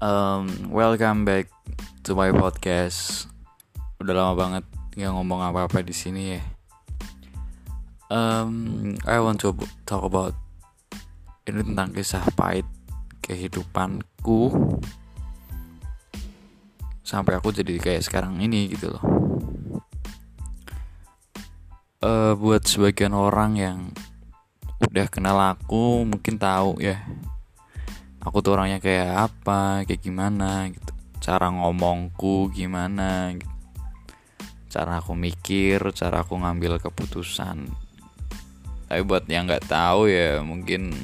Um, welcome back to my podcast. Udah lama banget nggak ngomong apa-apa di sini ya. Um, I want to talk about ini tentang kisah pahit kehidupanku sampai aku jadi kayak sekarang ini gitu loh. Uh, buat sebagian orang yang udah kenal aku mungkin tahu ya aku tuh orangnya kayak apa kayak gimana gitu. Cara ngomongku gimana gitu. Cara aku mikir cara aku ngambil keputusan. Tapi buat yang nggak tahu ya mungkin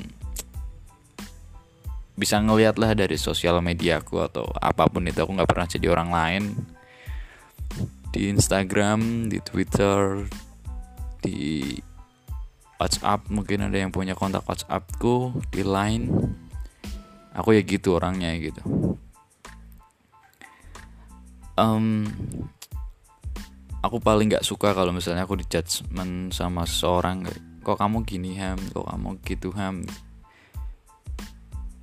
bisa ngeliat lah dari sosial media aku atau apa pun itu aku nggak pernah jadi orang lain. Di Instagram di Twitter di WhatsApp mungkin ada yang punya kontak WhatsAppku di Line aku ya gitu orangnya gitu. Um, aku paling nggak suka kalau misalnya aku di judgment sama seseorang kok kamu gini ham? Kok kamu gitu ham?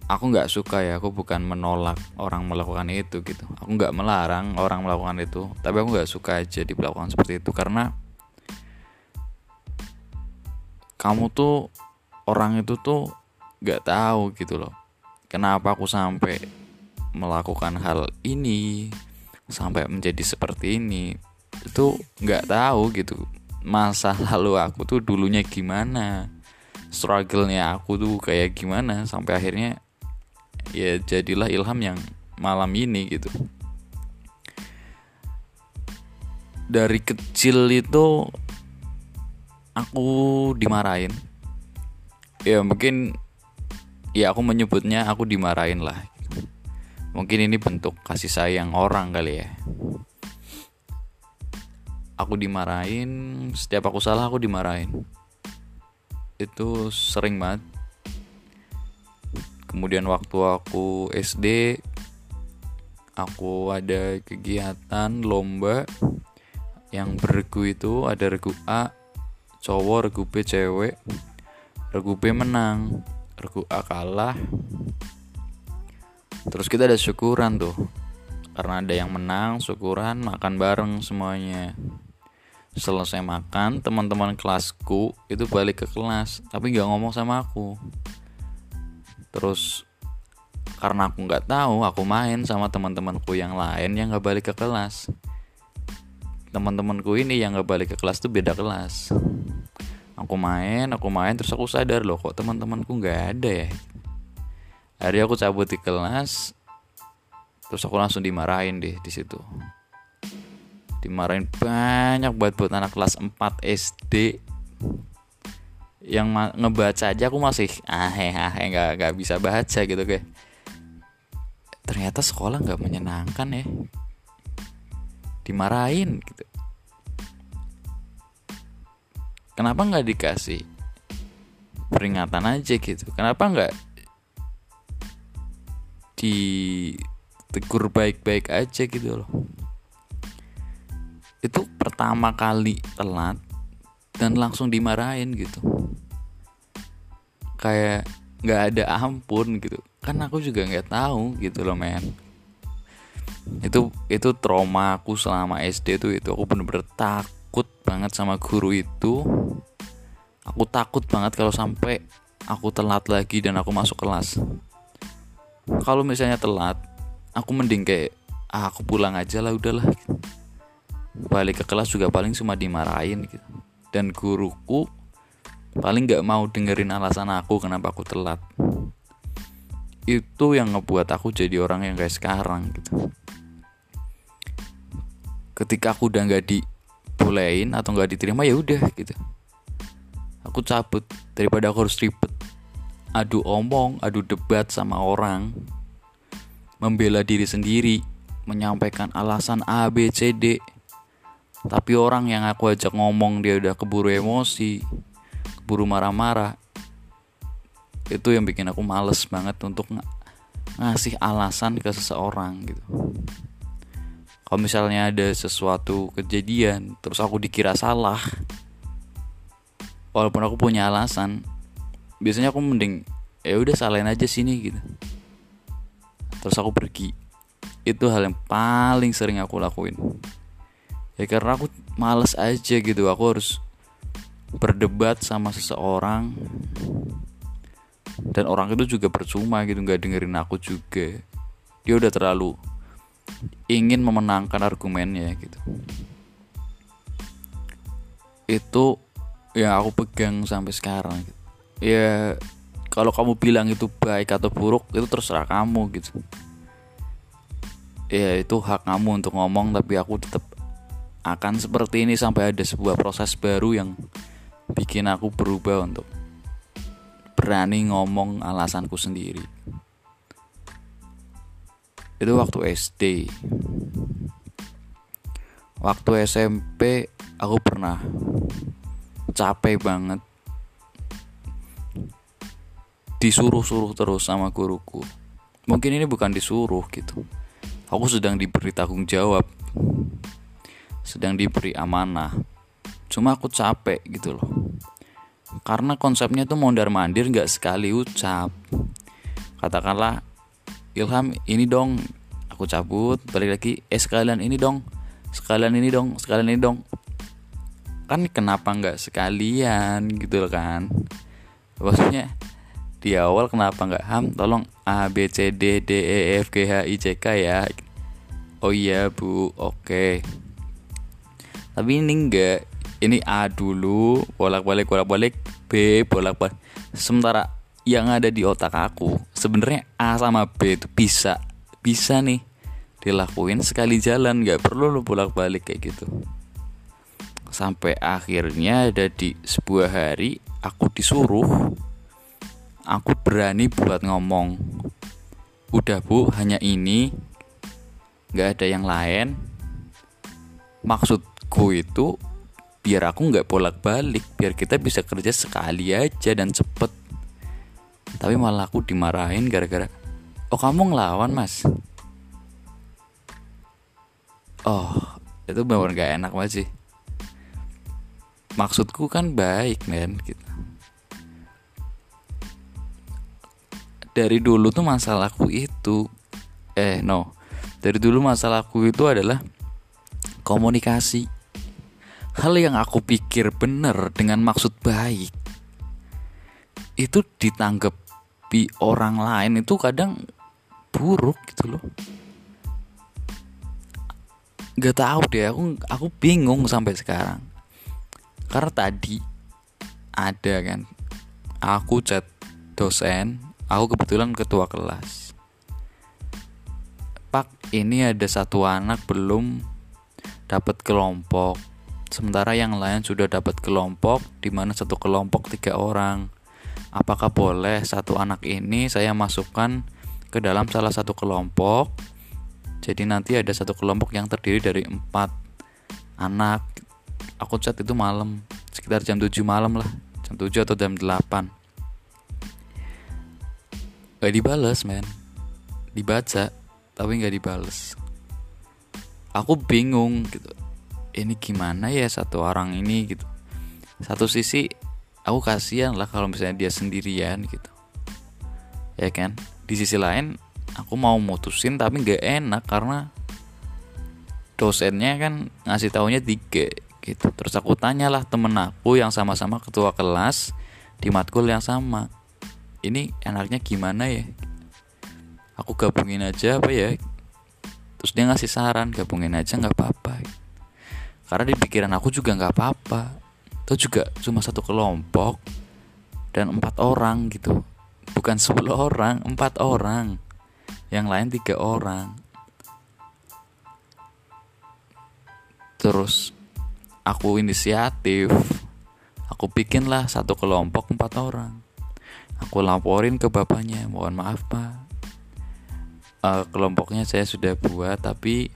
Aku nggak suka ya aku bukan menolak orang melakukan itu gitu. Aku nggak melarang orang melakukan itu tapi aku nggak suka aja diperlakukan seperti itu karena kamu tuh orang itu tuh gak tahu gitu loh kenapa aku sampai melakukan hal ini sampai menjadi seperti ini? Itu nggak tahu gitu. Masa lalu aku tuh dulunya gimana? Struggle-nya aku tuh kayak gimana? Sampai akhirnya ya jadilah ilham yang malam ini gitu. Dari kecil itu aku dimarahin. Ya mungkin ya aku menyebutnya aku dimarahin lah. Mungkin ini bentuk kasih sayang orang kali ya. Aku dimarahin setiap aku salah aku dimarahin. Itu sering banget. Kemudian waktu aku SD aku ada kegiatan lomba yang beregu itu ada regu A cowok regu B cewek regu B menang regu A kalah. Terus kita ada syukuran tuh. Karena ada yang menang syukuran makan bareng semuanya. Selesai makan teman-teman kelasku itu balik ke kelas tapi nggak ngomong sama aku. Terus karena aku nggak tahu aku main sama teman-temanku yang lain yang nggak balik ke kelas. Teman-temanku ini yang nggak balik ke kelas tuh beda kelas aku main aku main terus aku sadar loh kok teman-temanku nggak ada ya? Hari aku cabut di kelas terus aku langsung dimarahin deh di situ. Dimarahin banyak buat buat anak kelas 4 SD yang ngebaca aja aku masih ah ah nggak nggak bisa baca gitu kayak. Ternyata sekolah nggak menyenangkan ya. Dimarahin gitu kenapa nggak dikasih peringatan aja gitu? Kenapa nggak ditegur baik-baik aja gitu loh? Itu pertama kali telat dan langsung dimarahin gitu. Kayak nggak ada ampun gitu. Kan aku juga nggak tahu gitu loh men. Itu itu trauma aku selama SD tuh itu. Aku bener-bener takut banget sama guru itu. Aku takut banget kalau sampai aku telat lagi dan aku masuk kelas. Kalau misalnya telat aku mending kayak ah, aku pulang aja lah udahlah. Balik ke kelas juga paling cuma dimarahin gitu. Dan guruku paling nggak mau dengerin alasan aku kenapa aku telat. Itu yang ngebuat aku jadi orang yang kayak sekarang gitu. Ketika aku udah nggak dibolehin atau nggak diterima ya udah gitu. Aku cabut daripada aku harus ribet. Adu omong adu debat sama orang. Membela diri sendiri menyampaikan alasan A B C D. Tapi orang yang aku ajak ngomong dia udah keburu emosi keburu marah-marah. Itu yang bikin aku males banget untuk ng ngasih alasan ke seseorang gitu kalau misalnya ada sesuatu kejadian terus aku dikira salah walaupun aku punya alasan biasanya aku mending ya udah salahin aja sini gitu. Terus aku pergi. Itu hal yang paling sering aku lakuin. Ya karena aku males aja gitu aku harus berdebat sama seseorang. Dan orang itu juga percuma gitu nggak dengerin aku juga. Dia udah terlalu ingin memenangkan argumennya gitu. Itu yang aku pegang sampai sekarang gitu. ya kalau kamu bilang itu baik atau buruk itu terserah kamu gitu. Ya itu hak kamu untuk ngomong tapi aku tetap akan seperti ini sampai ada sebuah proses baru yang bikin aku berubah untuk berani ngomong alasanku sendiri itu waktu SD waktu SMP aku pernah. Capek banget. Disuruh-suruh terus sama guruku. Mungkin ini bukan disuruh gitu. Aku sedang diberi tanggung jawab. Sedang diberi amanah. Cuma aku capek gitu loh. Karena konsepnya tuh mondar mandir nggak sekali ucap. Katakanlah Ilham ini dong. Aku cabut balik lagi. Eh sekalian ini dong. Sekalian ini dong sekalian ini dong. Kan kenapa nggak sekalian gitu loh kan? Maksudnya di awal kenapa nggak ham tolong A B C D D E F G H I C K ya. Oh iya bu. Oke. Okay. tapi ini enggak ini A dulu bolak balik bolak balik B bolak balik sementara yang ada di otak aku sebenarnya A sama B itu bisa bisa nih dilakuin sekali jalan nggak perlu lo bolak balik kayak gitu. Sampai akhirnya ada di sebuah hari aku disuruh aku berani buat ngomong udah bu hanya ini nggak ada yang lain. Maksudku itu biar aku nggak bolak balik biar kita bisa kerja sekali aja dan cepet tapi malah aku dimarahin gara-gara oh kamu ngelawan mas? Oh itu benar gak enak banget sih. Maksudku kan baik men gitu. Dari dulu tuh masalahku itu eh no. Dari dulu masalahku itu adalah komunikasi. Hal yang aku pikir benar dengan maksud baik itu ditanggapi orang lain itu kadang buruk gitu loh. Gak tahu deh aku aku bingung sampai sekarang. Karena tadi ada kan aku chat dosen aku kebetulan ketua kelas. Pak ini ada satu anak belum dapat kelompok. Sementara yang lain sudah dapat kelompok di mana satu kelompok tiga orang apakah boleh satu anak ini saya masukkan ke dalam salah satu kelompok? Jadi nanti ada satu kelompok yang terdiri dari empat anak. Aku chat itu malam sekitar jam 7 malam lah. Jam 7 atau jam 8 Gak dibales men. Dibaca Tapi gak dibales. Aku bingung gitu. Ini gimana ya satu orang ini gitu. Satu sisi Aku kasihan lah kalau misalnya dia sendirian gitu. Ya kan? Di sisi lain Aku mau mutusin tapi gak enak karena Dosennya kan ngasih taunya tiga gitu. Terus aku tanyalah temen aku yang sama-sama ketua kelas Di matkul yang sama ini enaknya gimana ya? Aku gabungin aja apa ya? Terus dia ngasih saran gabungin aja nggak apa-apa. Karena di pikiran aku juga nggak apa-apa itu juga cuma satu kelompok dan empat orang gitu. Bukan sepuluh orang empat orang. Yang lain tiga orang. Terus aku inisiatif. Aku bikinlah satu kelompok empat orang. Aku laporin ke bapaknya mohon maaf pak. Uh, kelompoknya saya sudah buat tapi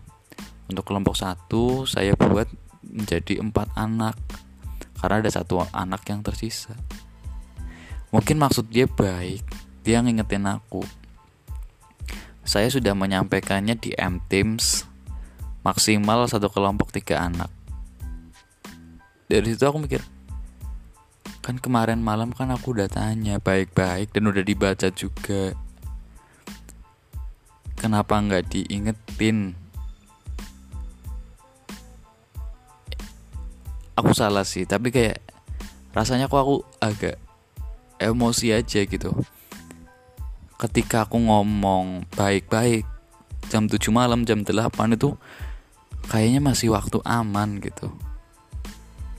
untuk kelompok satu saya buat menjadi empat anak karena ada satu anak yang tersisa. Mungkin maksud dia baik dia ngingetin aku. Saya sudah menyampaikannya di M Teams maksimal satu kelompok tiga anak. Dari situ aku mikir kan kemarin malam kan aku udah tanya baik-baik dan udah dibaca juga. Kenapa nggak diingetin aku salah sih tapi kayak rasanya kok aku agak emosi aja gitu. Ketika aku ngomong baik-baik jam 7 malam jam 8 itu kayaknya masih waktu aman gitu.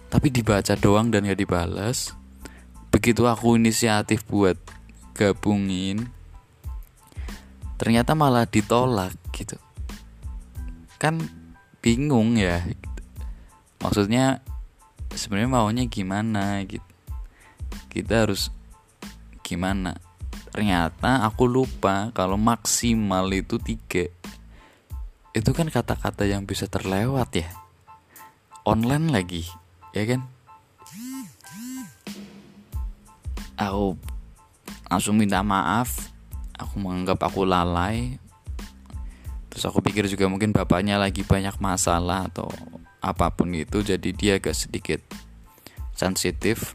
Tapi dibaca doang dan gak dibalas begitu aku inisiatif buat gabungin ternyata malah ditolak gitu. Kan bingung ya. Maksudnya sebenarnya maunya gimana gitu. Kita harus gimana? Ternyata aku lupa kalau maksimal itu tiga. Itu kan kata-kata yang bisa terlewat ya. Online lagi ya kan? Aku langsung minta maaf. Aku menganggap aku lalai. Terus aku pikir juga mungkin bapaknya lagi banyak masalah atau apa pun itu jadi dia agak sedikit sensitif.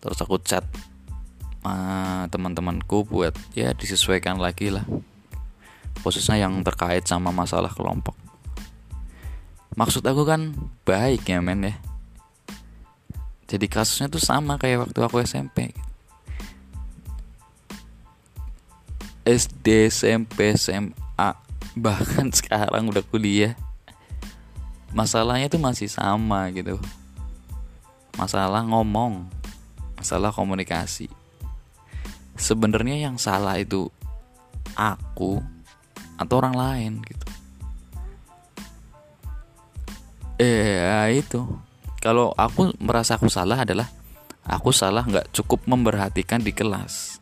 Terus aku chat uh, teman-temanku buat ya disesuaikan lagi lah khususnya yang terkait sama masalah kelompok. Maksud aku kan baik ya men ya. Jadi kasusnya tuh sama kayak waktu aku SMP SD, SMP, SMA, bahkan sekarang udah kuliah. Masalahnya tuh masih sama gitu. Masalah ngomong, masalah komunikasi. Sebenarnya yang salah itu aku atau orang lain gitu. Eh itu. Kalau aku merasa aku salah adalah aku salah nggak cukup memperhatikan di kelas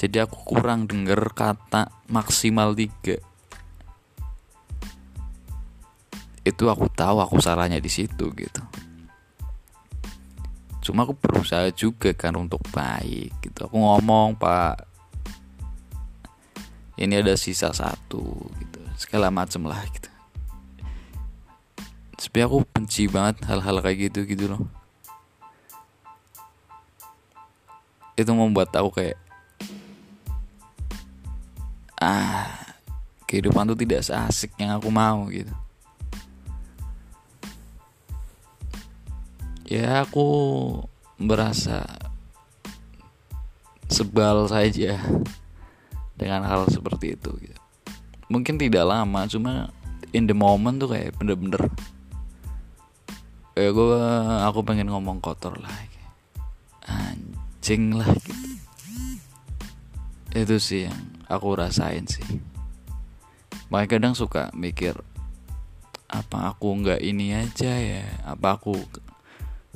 jadi aku kurang denger kata maksimal tiga itu aku tahu aku salahnya di situ gitu. Cuma aku berusaha juga kan untuk baik gitu. Aku ngomong pak ini ada sisa satu gitu. Segala macem lah gitu. Tapi aku benci banget hal-hal kayak gitu gitu loh. Itu membuat aku kayak ah kehidupan tuh tidak seasik yang aku mau gitu ya aku merasa sebal saja dengan hal seperti itu gitu. mungkin tidak lama cuma in the moment tuh kayak bener-bener kayak gue aku pengen ngomong kotor lah anjing lah gitu. Itu sih yang aku rasain sih. Makanya kadang suka mikir apa aku nggak ini aja ya? Apa aku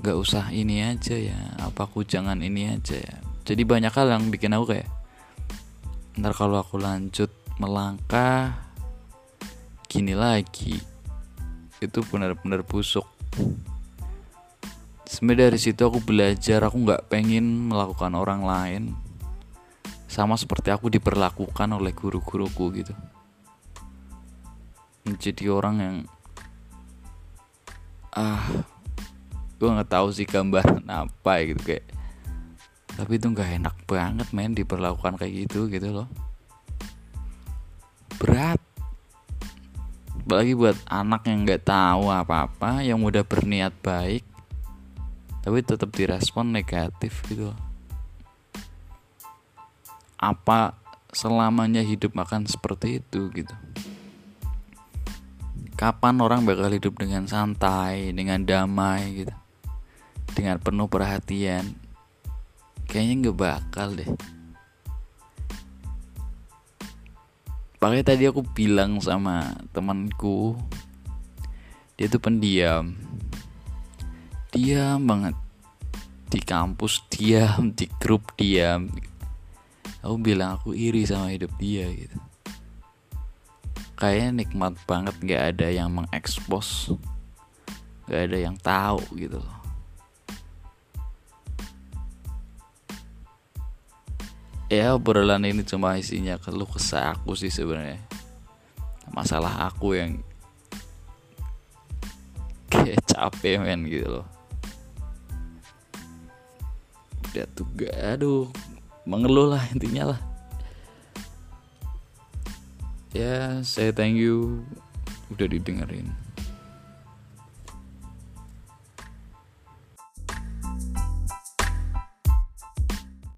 nggak usah ini aja ya apa aku jangan ini aja ya. Jadi banyak hal yang bikin aku kayak ntar kalau aku lanjut melangkah gini lagi. Itu benar-benar busuk. Sebenarnya dari situ aku belajar aku nggak pengen melakukan orang lain sama seperti aku diperlakukan oleh guru-guruku gitu. Menjadi orang yang ah gue nggak tahu sih gambaran apa gitu kayak tapi itu nggak enak banget men diperlakukan kayak gitu gitu loh. Berat. Apalagi buat anak yang nggak tahu apa-apa yang udah berniat baik tapi tetap direspon negatif gitu loh. Apa selamanya hidup akan seperti itu gitu. Kapan orang bakal hidup dengan santai dengan damai gitu dengan penuh perhatian. Kayaknya nggak bakal deh. Pakai tadi aku bilang sama temanku dia tuh pendiam. Diam banget. Di kampus diam di grup diam. Aku bilang aku iri sama hidup dia gitu. Kayaknya nikmat banget nggak ada yang mengekspos. Nggak ada yang tahu gitu loh ya obrolan ini cuma isinya keluh kesah aku sih sebenarnya. Masalah aku yang kayak capek men gitu loh. Udah tuh gak aduh mengeluh lah intinya lah. Ya saya thank you. Udah didengerin